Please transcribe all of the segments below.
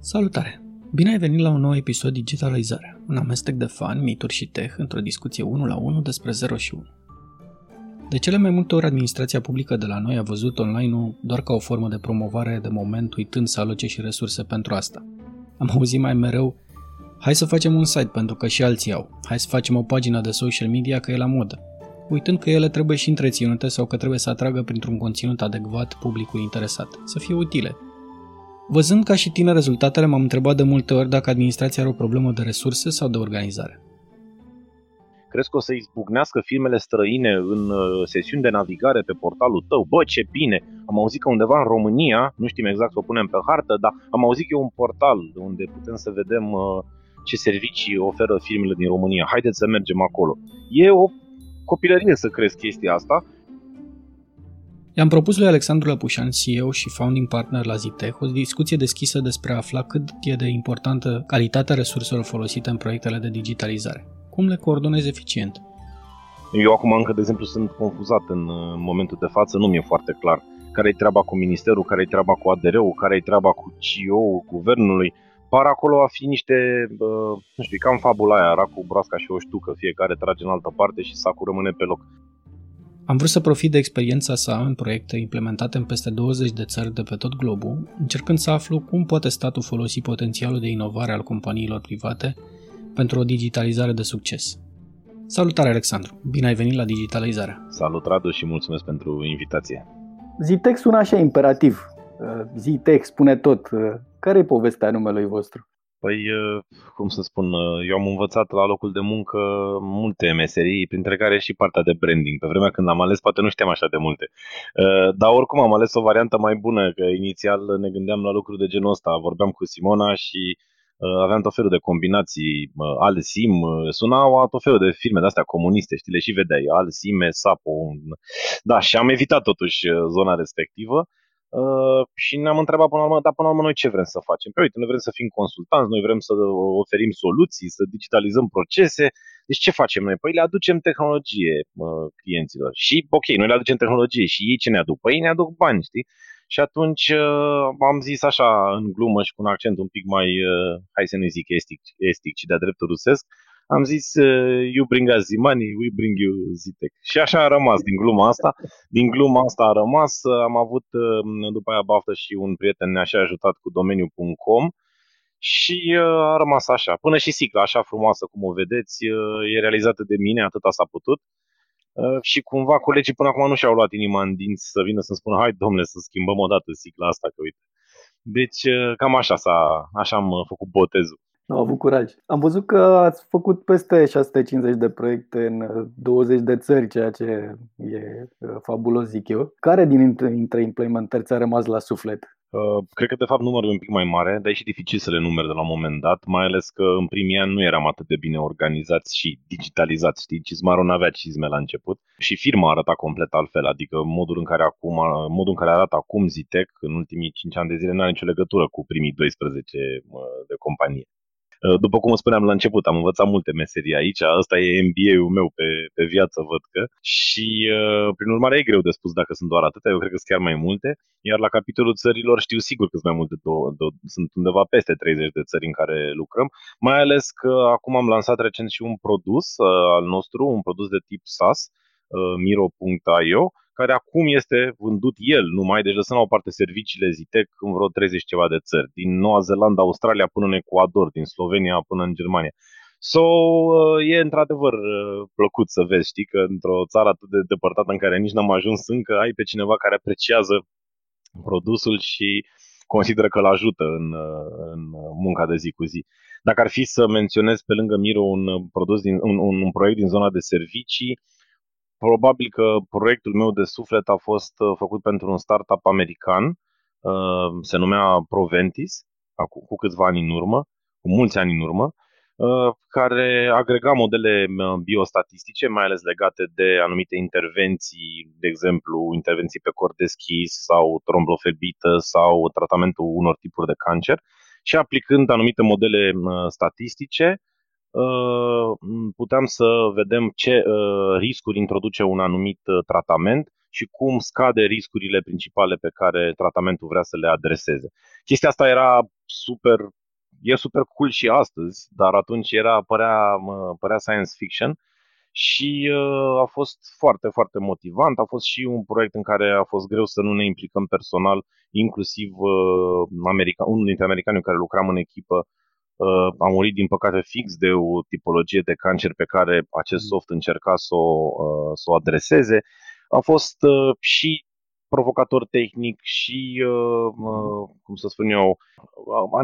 Salutare! Bine ai venit la un nou episod Digitalizare, un amestec de fan, mituri și tech într-o discuție 1 la 1 despre 0 și 1. De cele mai multe ori, administrația publică de la noi a văzut online-ul doar ca o formă de promovare de moment, uitând să aloce și resurse pentru asta. Am auzit mai mereu, hai să facem un site pentru că și alții au, hai să facem o pagină de social media că e la modă, uitând că ele trebuie și întreținute sau că trebuie să atragă printr-un conținut adecvat publicul interesat, să fie utile, Văzând ca și tine rezultatele, m-am întrebat de multe ori dacă administrația are o problemă de resurse sau de organizare. Crezi că o să izbucnească firmele străine în uh, sesiuni de navigare pe portalul tău? Bă, ce bine! Am auzit că undeva în România, nu știm exact să o punem pe hartă, dar am auzit că e un portal unde putem să vedem uh, ce servicii oferă firmele din România. Haideți să mergem acolo. E o copilărie să crezi chestia asta I-am propus lui Alexandru Lăpușan, CEO și founding partner la Zitech, o discuție deschisă despre a afla cât e de importantă calitatea resurselor folosite în proiectele de digitalizare. Cum le coordonezi eficient? Eu acum încă, de exemplu, sunt confuzat în momentul de față, nu mi-e foarte clar care e treaba cu ministerul, care e treaba cu ADR-ul, care e treaba cu CEO-ul guvernului. Par acolo a fi niște, nu știu, cam fabula aia, racu, broasca și o ștucă, fiecare trage în altă parte și sacul rămâne pe loc. Am vrut să profit de experiența sa în proiecte implementate în peste 20 de țări de pe tot globul, încercând să aflu cum poate statul folosi potențialul de inovare al companiilor private pentru o digitalizare de succes. Salutare, Alexandru! Bine ai venit la Digitalizarea! Salut, Radu, și mulțumesc pentru invitație! Zitex sună așa imperativ. Zitex spune tot. Care e povestea numelui vostru? Păi, cum să spun, eu am învățat la locul de muncă multe meserii, printre care și partea de branding. Pe vremea când am ales, poate nu știam așa de multe. Dar oricum am ales o variantă mai bună, că inițial ne gândeam la lucruri de genul ăsta. Vorbeam cu Simona și aveam tot felul de combinații, Alsim, sunau tot felul de firme de-astea comuniste, știi, le și vedeai, Alsime, Sapo. Da, și am evitat totuși zona respectivă Uh, și ne-am întrebat până la urmă, dar până la urmă noi ce vrem să facem? Păi uite, noi vrem să fim consultanți, noi vrem să oferim soluții, să digitalizăm procese. Deci ce facem noi? Păi le aducem tehnologie uh, clienților. Și ok, noi le aducem tehnologie și ei ce ne aduc? Păi ei ne aduc bani, știi? Și atunci uh, am zis așa în glumă și cu un accent un pic mai, uh, hai să nu zic estic, estic ci de-a dreptul rusesc, am zis uh, you bring us the money, we bring you Zitec. Și așa a rămas din gluma asta. Din gluma asta a rămas. Am avut uh, după aia baftă și un prieten ne-a și ajutat cu domeniul.com și uh, a rămas așa. Până și sicla, așa frumoasă cum o vedeți, e realizată de mine, atâta s-a putut. Și cumva colegii până acum nu și-au luat inima în dinți să vină să-mi spună hai domnule să schimbăm o dată sicla asta, că uite. Deci cam așa, s-a, așa am făcut botezul. Au avut curaj. Am văzut că ați făcut peste 650 de proiecte în 20 de țări, ceea ce e uh, fabulos, zic eu. Care dintre implementări ți-a rămas la suflet? Uh, cred că de fapt numărul e un pic mai mare, dar e și dificil să le numeri de la un moment dat, mai ales că în primii ani nu eram atât de bine organizați și digitalizați, știi, Cizmarul nu avea cizme la început și firma arăta complet altfel, adică modul în care acum, modul în care arată acum Zitec în ultimii 5 ani de zile nu are nicio legătură cu primii 12 de companie. Uh, după cum spuneam la început, am învățat multe meserii aici, ăsta e MBA-ul meu pe, pe viață, văd că, și uh, prin urmare e greu de spus dacă sunt doar atâtea, eu cred că sunt chiar mai multe, iar la capitolul țărilor știu sigur că sunt mai multe, două, două, sunt undeva peste 30 de țări în care lucrăm, mai ales că acum am lansat recent și un produs uh, al nostru, un produs de tip SaaS, uh, Miro.io, care acum este vândut el numai, deci lăsăm la o parte serviciile Zitec în vreo 30 ceva de țări, din Noua Zeelandă, Australia până în Ecuador, din Slovenia până în Germania. So, uh, e într-adevăr uh, plăcut să vezi, știi, că într-o țară atât de depărtată în care nici n-am ajuns încă, ai pe cineva care apreciază produsul și consideră că îl ajută în, uh, în munca de zi cu zi. Dacă ar fi să menționez pe lângă Miro un, produs din, un, un proiect din zona de servicii, Probabil că proiectul meu de suflet a fost uh, făcut pentru un startup american, uh, se numea Proventis, cu câțiva ani în urmă, cu mulți ani în urmă, uh, care agrega modele biostatistice, mai ales legate de anumite intervenții, de exemplu, intervenții pe cord deschis sau trombofebită sau tratamentul unor tipuri de cancer și aplicând anumite modele statistice, Uh, puteam să vedem ce uh, riscuri introduce un anumit uh, tratament și cum scade riscurile principale pe care tratamentul vrea să le adreseze. Chestia asta era super, e super cool și astăzi, dar atunci era, părea, părea science fiction și uh, a fost foarte, foarte motivant. A fost și un proiect în care a fost greu să nu ne implicăm personal, inclusiv uh, america, unul dintre americanii cu care lucram în echipă uh, a murit din păcate fix de o tipologie de cancer pe care acest mm. soft încerca să o, uh, să o adreseze. A fost uh, și provocator tehnic și, uh, uh, cum să spun eu,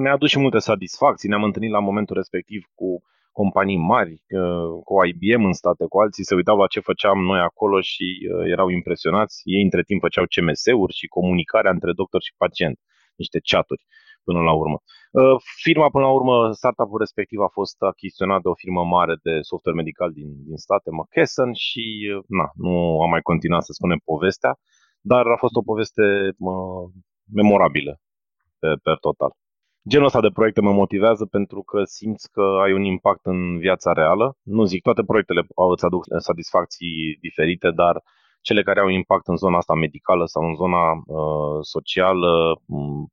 ne-a adus și multe satisfacții. Ne-am întâlnit la momentul respectiv cu companii mari, cu IBM în state, cu alții, se uitau la ce făceam noi acolo și uh, erau impresionați. Ei între timp făceau CMS-uri și comunicarea între doctor și pacient, niște chaturi până la urmă. Uh, firma, până la urmă, startup-ul respectiv a fost achiziționat de o firmă mare de software medical din, din state, McKesson, și uh, na, nu am mai continuat să spunem povestea, dar a fost o poveste mă, memorabilă pe, pe total. Genul ăsta de proiecte mă motivează pentru că simți că ai un impact în viața reală. Nu zic, toate proiectele îți aduc satisfacții diferite, dar cele care au impact în zona asta medicală sau în zona uh, socială,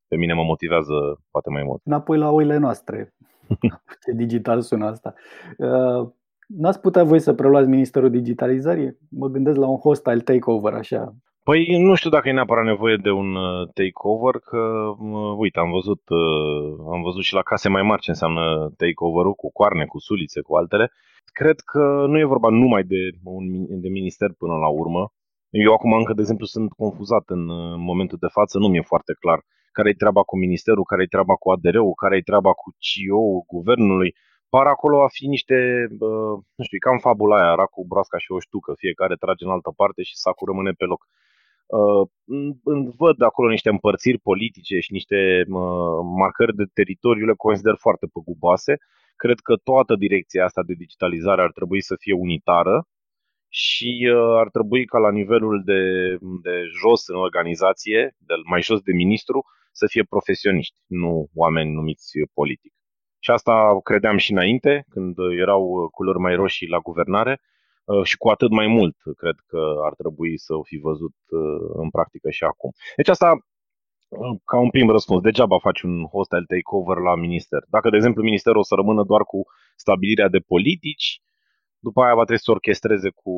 pe mine mă motivează poate mai mult. Înapoi la oile noastre. Ce digital sună asta. Uh, n-ați putea voi să preluați Ministerul Digitalizării? Mă gândesc la un hostile takeover, așa, Păi nu știu dacă e neapărat nevoie de un uh, takeover, că uh, uite, am văzut, uh, am văzut și la case mai mari ce înseamnă takeover-ul cu coarne, cu sulițe, cu altele. Cred că nu e vorba numai de un de minister până la urmă. Eu acum încă, de exemplu, sunt confuzat în momentul de față, nu mi-e foarte clar care e treaba cu ministerul, care e treaba cu ADR-ul, care e treaba cu CEO-ul guvernului. Par acolo a fi niște, nu știu, cam fabula aia, era cu broasca și o ștucă, fiecare trage în altă parte și sacul rămâne pe loc. Uh, văd acolo niște împărțiri politice și niște uh, marcări de teritoriu, le consider foarte păguboase. Cred că toată direcția asta de digitalizare ar trebui să fie unitară și uh, ar trebui ca la nivelul de, de jos în organizație, de mai jos de ministru, să fie profesioniști, nu oameni numiți politic. Și asta credeam și înainte, când erau culori mai roșii la guvernare, Uh, și cu atât mai mult cred că ar trebui să o fi văzut uh, în practică și acum. Deci asta uh, ca un prim răspuns, degeaba faci un hostile takeover la minister. Dacă, de exemplu, ministerul o să rămână doar cu stabilirea de politici, după aia va trebui să orchestreze cu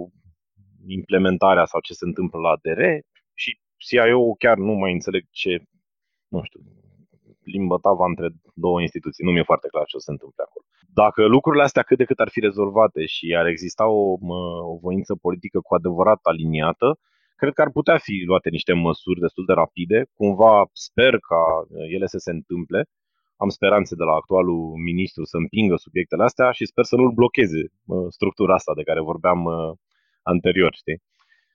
implementarea sau ce se întâmplă la ADR și CIO chiar nu mai înțeleg ce, nu știu, limbă tava între două instituții. Nu mi-e foarte clar ce o să se întâmple acolo. Dacă lucrurile astea cât de cât ar fi rezolvate și ar exista o, o voință politică cu adevărat aliniată, cred că ar putea fi luate niște măsuri destul de rapide. Cumva sper ca ele să se întâmple. Am speranțe de la actualul ministru să împingă subiectele astea și sper să nu-l blocheze structura asta de care vorbeam anterior, știi?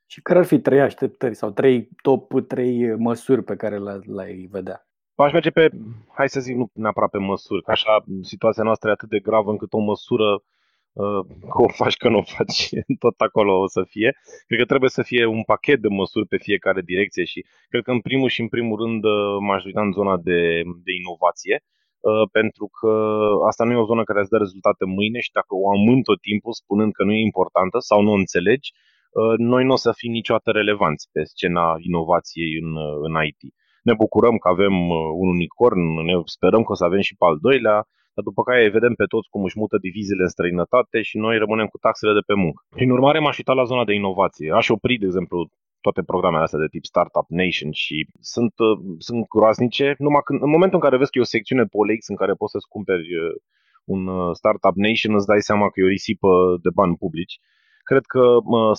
Și care ar fi trei așteptări sau trei top trei măsuri pe care le-ai vedea? Aș merge pe, hai să zic, nu neapărat pe măsuri, că așa situația noastră e atât de gravă încât o măsură uh, că o faci, că nu o faci, tot acolo o să fie. Cred că trebuie să fie un pachet de măsuri pe fiecare direcție și cred că în primul și în primul rând uh, m-aș uita în zona de, de inovație, uh, pentru că asta nu e o zonă care îți dă rezultate mâine și dacă o amân tot timpul spunând că nu e importantă sau nu o înțelegi, noi nu o să fim niciodată relevanți pe scena inovației în, în IT ne bucurăm că avem uh, un unicorn, ne sperăm că o să avem și pe al doilea, dar după care îi vedem pe toți cum își mută diviziile în străinătate și noi rămânem cu taxele de pe muncă. Prin urmare, m-aș uita la zona de inovație. Aș opri, de exemplu, toate programele astea de tip Startup Nation și sunt, uh, sunt groaznice. Numai când, în momentul în care vezi că e o secțiune pe OLX în care poți să-ți cumperi uh, un Startup Nation, îți dai seama că e o risipă de bani publici Cred că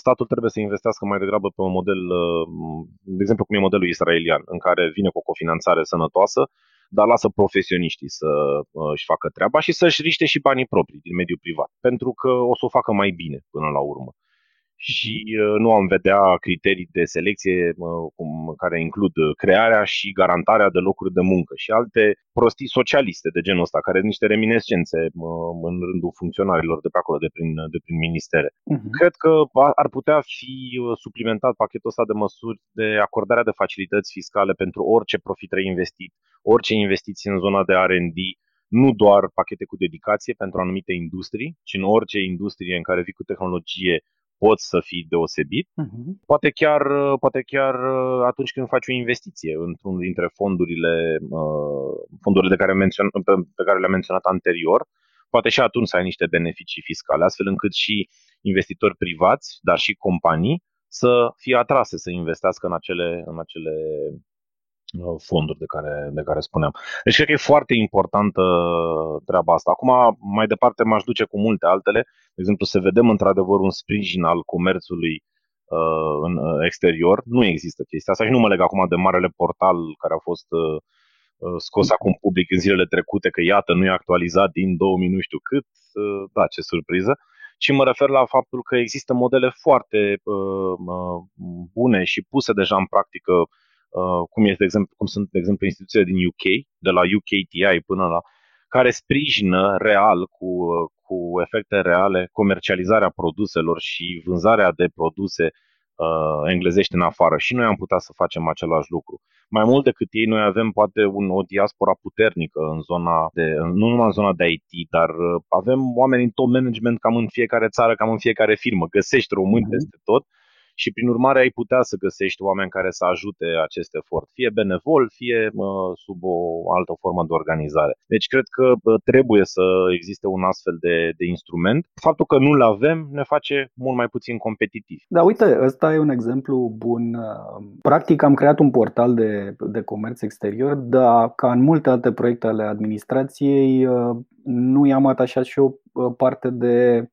statul trebuie să investească mai degrabă pe un model, uh, de exemplu cum e modelul israelian, în care vine cu o cofinanțare sănătoasă, dar lasă profesioniștii să uh, își facă treaba și să-și riște și banii proprii din mediul privat, pentru că o să o facă mai bine până la urmă și uh, nu am vedea criterii de selecție cum, care includ crearea și garantarea de locuri de muncă și alte prostii socialiste de genul ăsta, care sunt niște reminiscențe în rândul funcționarilor de pe acolo, de prin, de prin ministere. Uh-huh. Cred că ar putea fi uh, suplimentat pachetul ăsta de măsuri de acordarea de facilități fiscale pentru orice profit reinvestit, orice investiții în zona de R&D, nu doar pachete cu dedicație pentru anumite industrii, ci în orice industrie în care vii cu tehnologie poți să fii deosebit, uh-huh. poate, chiar, poate chiar atunci când faci o investiție într-unul dintre fondurile, fondurile de care mențion, pe, pe care le-am menționat anterior, poate și atunci să ai niște beneficii fiscale, astfel încât și investitori privați, dar și companii, să fie atrase să investească în acele, în acele uh, fonduri de care, de care spuneam. Deci cred că e foarte importantă treaba asta. Acum, mai departe, m-aș duce cu multe altele. De exemplu, să vedem într-adevăr un sprijin al comerțului uh, în uh, exterior. Nu există chestia asta și nu mă leg acum de marele portal care a fost uh, uh scos acum public în zilele trecute, că iată, nu e actualizat din 2000 nu știu cât. Uh, da, ce surpriză. Uh, ci mă refer la faptul că există modele foarte uh, uh, bune și puse deja în practică, uh, cum, este, de exemplu, cum sunt, de exemplu, instituțiile din UK, de la UKTI până la care sprijină real, cu, cu efecte reale, comercializarea produselor și vânzarea de produse uh, englezești în afară. Și noi am putea să facem același lucru. Mai mult decât ei, noi avem poate un, o diaspora puternică în zona de, nu numai în zona de IT, dar uh, avem oameni în top management cam în fiecare țară, cam în fiecare firmă. Găsești români mm-hmm. peste tot și prin urmare ai putea să găsești oameni care să ajute acest efort, fie benevol, fie uh, sub o altă formă de organizare. Deci cred că uh, trebuie să existe un astfel de, de instrument. Faptul că nu-l avem ne face mult mai puțin competitiv. Da, uite, ăsta e un exemplu bun. Practic am creat un portal de, de comerț exterior, dar ca în multe alte proiecte ale administrației, uh, nu i-am atașat și o uh, parte de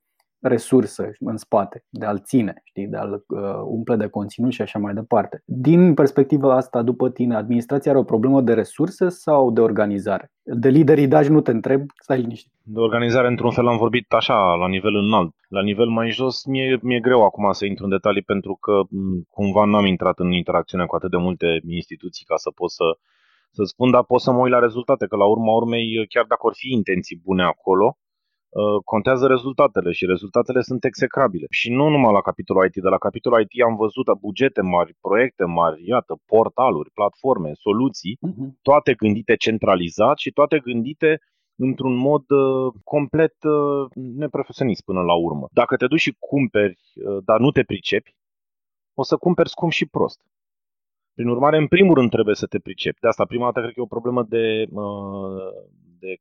resursă în spate, de a-l ține, știi, de a-l uh, umple de conținut și așa mai departe. Din perspectiva asta, după tine, administrația are o problemă de resurse sau de organizare? De lideridaj nu te întreb, stai liniștit. De organizare, într-un fel, am vorbit așa, la nivel înalt. La nivel mai jos, mi-e, mi-e greu acum să intru în detalii pentru că cumva nu am intrat în interacțiune cu atât de multe instituții ca să pot să, să spun, dar pot să mă uit la rezultate, că la urma urmei, chiar dacă ar fi intenții bune acolo, Uh, contează rezultatele și rezultatele sunt execrabile. Și nu numai la capitolul IT, de la capitolul IT am văzut bugete mari, proiecte mari, iată, portaluri, platforme, soluții, uh-huh. toate gândite centralizat și toate gândite într-un mod uh, complet uh, neprofesionist până la urmă. Dacă te duci și cumperi, uh, dar nu te pricepi, o să cumperi scump și prost. Prin urmare, în primul rând trebuie să te pricepi. De asta, prima dată, cred că e o problemă de, uh, de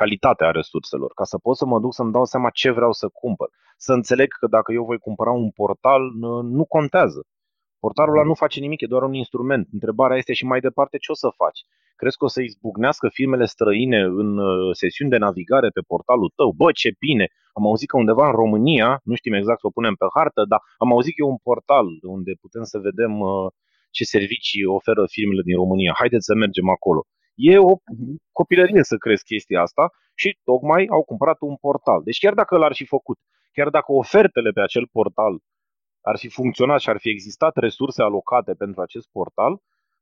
calitatea resurselor, ca să pot să mă duc să-mi dau seama ce vreau să cumpăr. Să înțeleg că dacă eu voi cumpăra un portal, nu contează. Portalul ăla nu face nimic, e doar un instrument. Întrebarea este și mai departe ce o să faci. Crezi că o să izbucnească firmele străine în uh, sesiuni de navigare pe portalul tău? Bă, ce bine! Am auzit că undeva în România, nu știm exact să o punem pe hartă, dar am auzit că e un portal unde putem să vedem uh, ce servicii oferă firmele din România. Haideți să mergem acolo. E o copilărie să crezi chestia asta și tocmai au cumpărat un portal. Deci chiar dacă l-ar fi făcut, chiar dacă ofertele pe acel portal ar fi funcționat și ar fi existat resurse alocate pentru acest portal,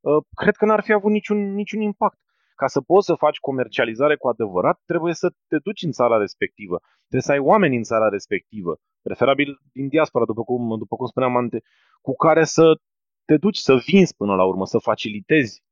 ă, cred că n-ar fi avut niciun, niciun impact. Ca să poți să faci comercializare cu adevărat, trebuie să te duci în țara respectivă. Trebuie să ai oameni în țara respectivă, preferabil din diaspora, după cum, după cum spuneam ante, cu care să te duci să vinzi până la urmă, să facilitezi Uh, uh,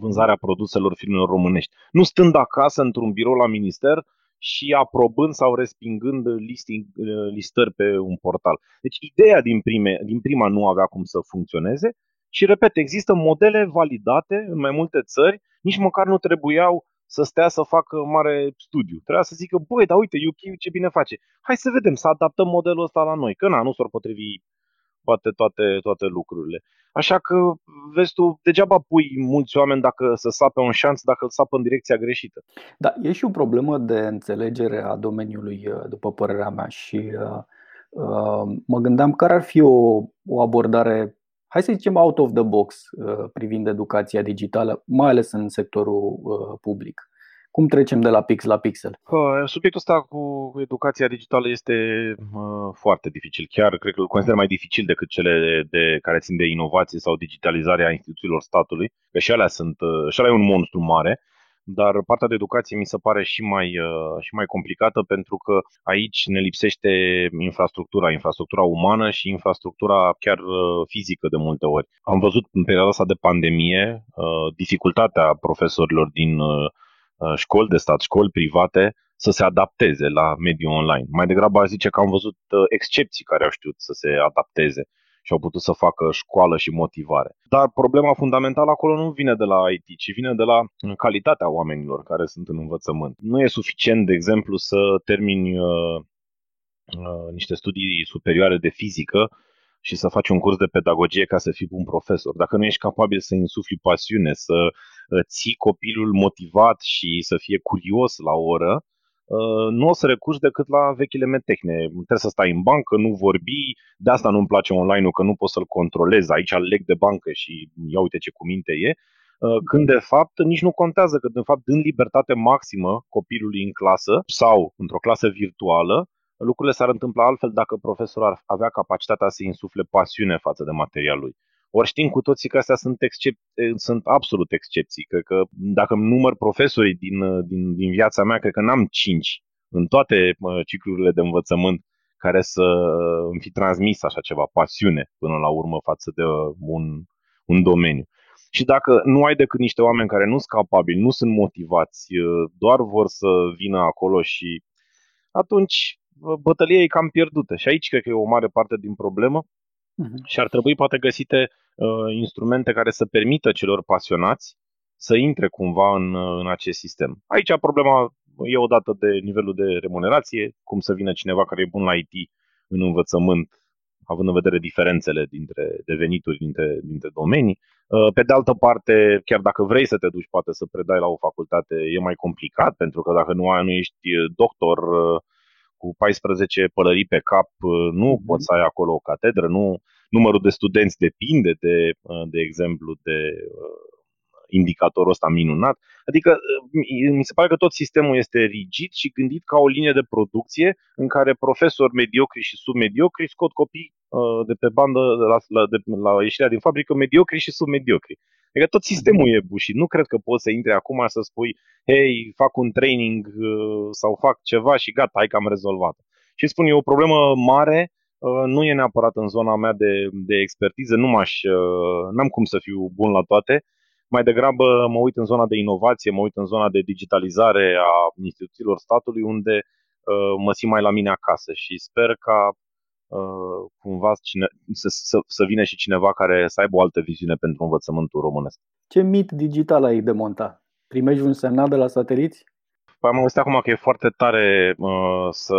vânzarea produselor firmelor românești. Nu stând acasă într-un birou la minister și aprobând sau respingând listing, uh, listări pe un portal. Deci ideea din, prime, din prima nu avea cum să funcționeze și, repet, există modele validate în mai multe țări, nici măcar nu trebuiau să stea să facă mare studiu. Trebuia să zică, băi, dar uite, UK ce bine face. Hai să vedem, să adaptăm modelul ăsta la noi. Că na, nu s-ar potrivi poate toate, toate lucrurile. Așa că, vezi tu, degeaba pui mulți oameni dacă să sape un șanț dacă îl sapă în direcția greșită. Da, e și o problemă de înțelegere a domeniului, uh, după părerea mea, și uh, uh, mă gândeam care ar fi o, o abordare, hai să zicem, out of the box uh, privind educația digitală, mai ales în sectorul uh, public. Cum trecem de la pix la pixel? Subiectul ăsta cu educația digitală este foarte dificil. Chiar cred că îl consider mai dificil decât cele de care țin de inovație sau digitalizarea instituțiilor statului, că și alea sunt, și alea e un monstru mare, dar partea de educație mi se pare și mai, și mai complicată pentru că aici ne lipsește infrastructura, infrastructura umană și infrastructura chiar fizică de multe ori. Am văzut în perioada asta de pandemie dificultatea profesorilor din Uh, școli de stat, școli private, să se adapteze la mediul online. Mai degrabă aș zice că am văzut uh, excepții care au știut să se adapteze și au putut să facă școală și motivare. Dar problema fundamentală acolo nu vine de la IT, ci vine de la calitatea oamenilor care sunt în învățământ. Nu e suficient, de exemplu, să termini uh, uh, niște studii superioare de fizică și să faci un curs de pedagogie ca să fii un profesor. Dacă nu ești capabil să insufli pasiune, să uh, ții copilul motivat și să fie curios la o oră, Uh, nu o să recurgi decât la vechile metehne. Trebuie să stai în bancă, nu vorbi, de asta nu-mi place online-ul, că nu poți să-l controlezi. Aici leg de bancă și ia uite ce cuminte e. Uh, când de fapt nici nu contează, că de fapt în libertate maximă copilului în clasă sau într-o clasă virtuală, lucrurile s-ar întâmpla altfel dacă profesorul ar avea capacitatea să insufle pasiune față de materialul lui. Ori știm cu toții că astea sunt, excep- sunt absolut excepții. Cred că dacă număr profesorii din, din, din viața mea, cred că n-am cinci în toate ciclurile de învățământ care să îmi fi transmis așa ceva, pasiune până la urmă față de un, un domeniu. Și dacă nu ai decât niște oameni care nu sunt capabili, nu sunt motivați, doar vor să vină acolo și atunci bătălia e cam pierdută. Și aici cred că e o mare parte din problemă Uh-huh. Și ar trebui poate găsite uh, instrumente care să permită celor pasionați să intre cumva în, uh, în acest sistem. Aici problema e odată de nivelul de remunerație, cum să vină cineva care e bun la IT în învățământ, având în vedere diferențele dintre de venituri dintre, dintre domenii. Uh, pe de altă parte, chiar dacă vrei să te duci poate să predai la o facultate, e mai complicat, pentru că dacă nu, nu ești doctor, cu 14 pălării pe cap, uh, nu mm-hmm. poți să ai acolo o catedră, nu, numărul de studenți depinde de, uh, de exemplu, de uh, indicatorul ăsta minunat. Adică mi se pare că tot sistemul este rigid și gândit ca o linie de producție în care profesori mediocri și submediocri scot copii de pe bandă la, la, de, la ieșirea din fabrică mediocri și submediocri. Adică tot sistemul e bușit. Nu cred că poți să intri acum să spui, hei, fac un training uh, sau fac ceva și gata, hai că am rezolvat. Și spun, e o problemă mare, uh, nu e neapărat în zona mea de, de expertiză, nu m-aș, uh, n-am cum să fiu bun la toate. Mai degrabă mă uit în zona de inovație, mă uit în zona de digitalizare a instituțiilor statului, unde mă simt mai la mine acasă și sper ca Uh, cumva cine, să, să, să vină și cineva care să aibă o altă viziune pentru învățământul românesc. Ce mit digital ai demonta? Primești un semnal de la sateliți? Păi am auzit acum că e foarte tare uh, să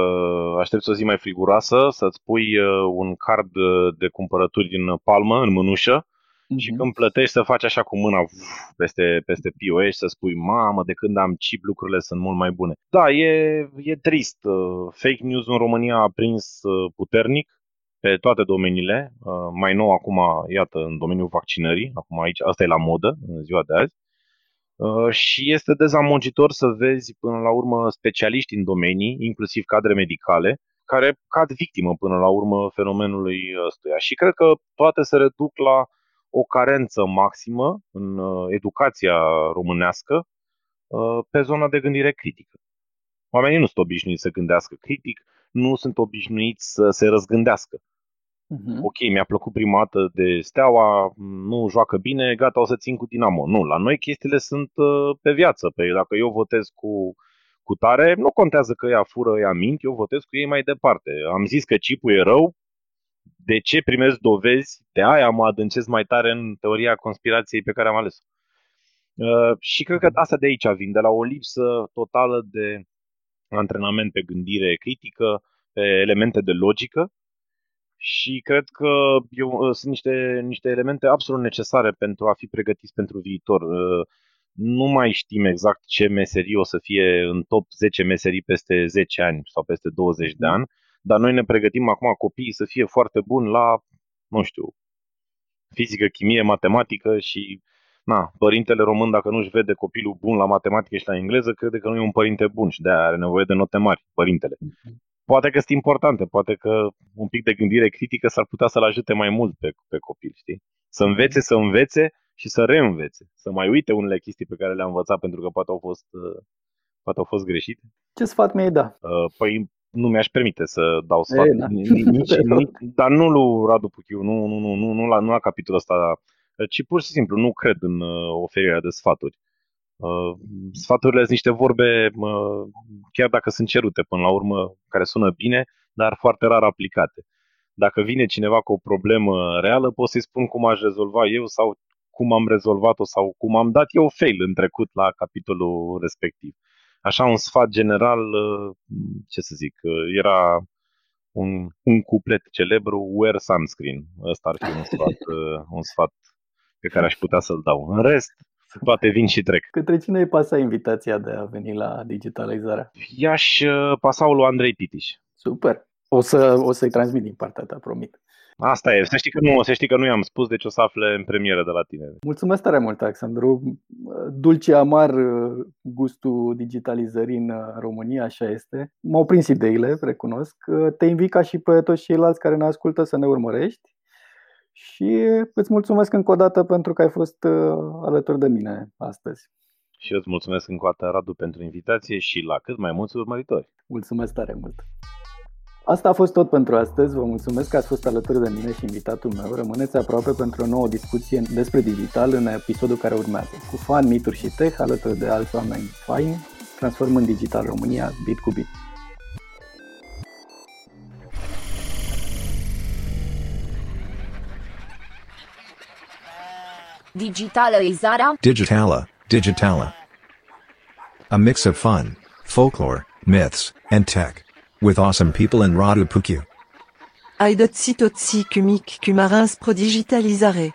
aștepți o zi mai friguroasă, să-ți pui uh, un card de cumpărături din palmă, în mânușă, Uh-huh. Și când plătești să faci așa cu mâna uf, peste, peste POS să spui, mamă, de când am chip lucrurile sunt mult mai bune. Da, e, e trist. Uh, fake news în România a prins uh, puternic pe toate domeniile. Uh, mai nou acum, iată, în domeniul vaccinării, acum aici, asta e la modă în ziua de azi. Și este dezamăgitor să vezi până la urmă specialiști în domenii, inclusiv cadre medicale, care cad victimă până la urmă fenomenului ăstuia. Și cred că toate se reduc la o carență maximă în uh, educația românească uh, pe zona de gândire critică. Oamenii nu sunt obișnuiți să gândească critic, nu sunt obișnuiți să se răzgândească. Uh-huh. Ok, mi-a plăcut prima dată de Steaua, nu joacă bine, gata, o să țin cu Dinamo. Nu, la noi chestiile sunt uh, pe viață. Pe, dacă eu votez cu, cu tare, nu contează că ea fură, ea mint, eu votez cu ei mai departe. Am zis că chipul e rău, de ce primesc dovezi, de aia mă adâncesc mai tare în teoria conspirației pe care am ales-o. Uh, și cred că asta de aici vin, de la o lipsă totală de antrenament pe gândire critică, pe elemente de logică. Și cred că eu, uh, sunt niște, niște elemente absolut necesare pentru a fi pregătiți pentru viitor. Uh, nu mai știm exact ce meserii o să fie în top 10 meserii peste 10 ani sau peste 20 de ani dar noi ne pregătim acum copiii să fie foarte buni la, nu știu, fizică, chimie, matematică și na, părintele român dacă nu-și vede copilul bun la matematică și la engleză, crede că nu e un părinte bun și de aia are nevoie de note mari, părintele. Poate că sunt importante, poate că un pic de gândire critică s-ar putea să-l ajute mai mult pe, pe copil, știi? Să învețe, să învețe și să reînvețe. Să mai uite unele chestii pe care le-a învățat pentru că poate au fost, uh, poate au fost greșite. Ce sfat mi-ai da? Uh, păi nu mi-aș permite să dau sfat. E, da. nici, nici, nici, dar nu lui Radu Puchiu, nu, nu, nu, nu, nu, la, nu la capitolul ăsta, ci pur și simplu nu cred în uh, oferirea de sfaturi. Uh, sfaturile sunt niște vorbe, uh, chiar dacă sunt cerute până la urmă, care sună bine, dar foarte rar aplicate. Dacă vine cineva cu o problemă reală, pot să-i spun cum aș rezolva eu sau cum am rezolvat-o sau cum am dat eu fail în trecut la capitolul respectiv. Așa un sfat general, uh, ce să zic, era un, un cuplet celebru, wear sunscreen. Ăsta ar fi un sfat, un sfat pe care aș putea să-l dau. În rest, toate vin și trec. Către cine îi pasa invitația de a veni la digitalizarea? I-aș uh, pasa-o lui Andrei Pitiș. Super. O, să, o să-i transmit din partea ta, promit. Asta e, să știi că nu, să știi că nu i-am spus, deci o să afle în premieră de la tine. Mulțumesc tare mult, Alexandru. Dulce amar uh, gustul digitalizării în uh, România, așa este. M-au prins ideile, recunosc. Te invit ca și pe toți ceilalți care ne ascultă să ne urmărești și îți mulțumesc încă o dată pentru că ai fost uh, alături de mine astăzi. Și eu îți mulțumesc încă o dată, Radu, pentru invitație și la cât mai mulți urmăritori. Mulțumesc tare mult! Asta a fost tot pentru astăzi. Vă mulțumesc că ați fost alături de mine și invitatul meu. Rămâneți aproape pentru o nouă discuție despre digital în episodul care urmează, cu fan, mituri și tech, alături de alți oameni faini, transformând digital România bit cu bit. Digitalizarea. Digitala, digitala. A mix of fun, folklore, myths, and tech. With awesome people in Radu Puku. Aidotsi totsi kumik kumarins pro digitalizare.